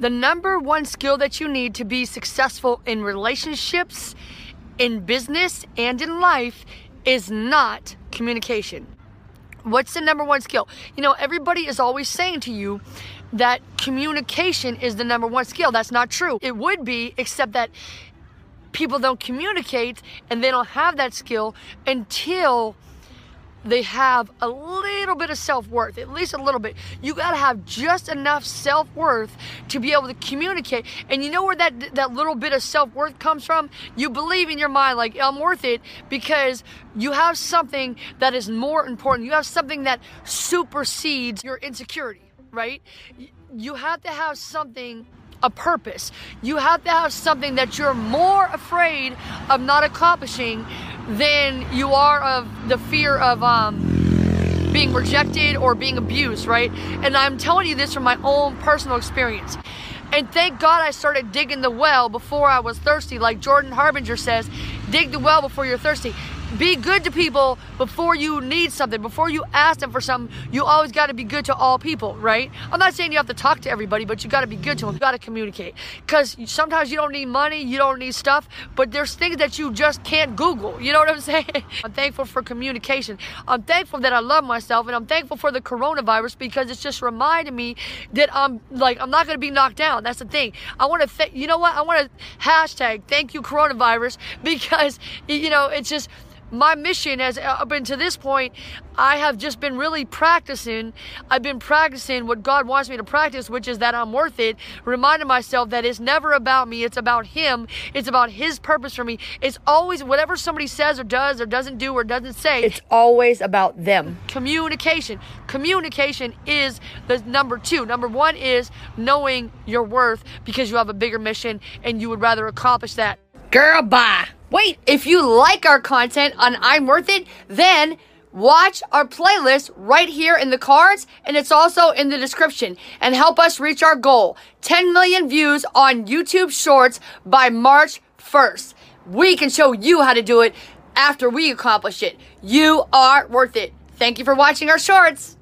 The number one skill that you need to be successful in relationships, in business, and in life is not communication. What's the number one skill? You know, everybody is always saying to you that communication is the number one skill. That's not true. It would be, except that people don't communicate and they don't have that skill until they have a little bit of self-worth at least a little bit. You got to have just enough self-worth to be able to communicate. And you know where that that little bit of self-worth comes from? You believe in your mind like i'm worth it because you have something that is more important. You have something that supersedes your insecurity right? You have to have something a purpose. You have to have something that you're more afraid of not accomplishing than you are of the fear of um, being rejected or being abused, right? And I'm telling you this from my own personal experience. And thank God I started digging the well before I was thirsty. Like Jordan Harbinger says, dig the well before you're thirsty be good to people before you need something, before you ask them for something. You always got to be good to all people, right? I'm not saying you have to talk to everybody, but you got to be good to them. You got to communicate because sometimes you don't need money, you don't need stuff, but there's things that you just can't Google. You know what I'm saying? I'm thankful for communication. I'm thankful that I love myself, and I'm thankful for the coronavirus because it's just reminding me that I'm like I'm not to be knocked down. That's the thing. I want to, th- you know what? I want to hashtag thank you coronavirus because you know it's just my mission has uh, up until this point i have just been really practicing i've been practicing what god wants me to practice which is that i'm worth it reminding myself that it's never about me it's about him it's about his purpose for me. It's always whatever somebody says or does or doesn't do or doesn't say. It's always about them. Communication. Communication is the number two. Number one is knowing your worth because you have a bigger mission and you would rather accomplish that. Girl bye Wait, if you like our content on I'm Worth It, then watch our playlist right here in the cards and it's also in the description and help us reach our goal 10 million views on YouTube Shorts by March 1st. We can show you how to do it after we accomplish it. You are worth it. Thank you for watching our shorts.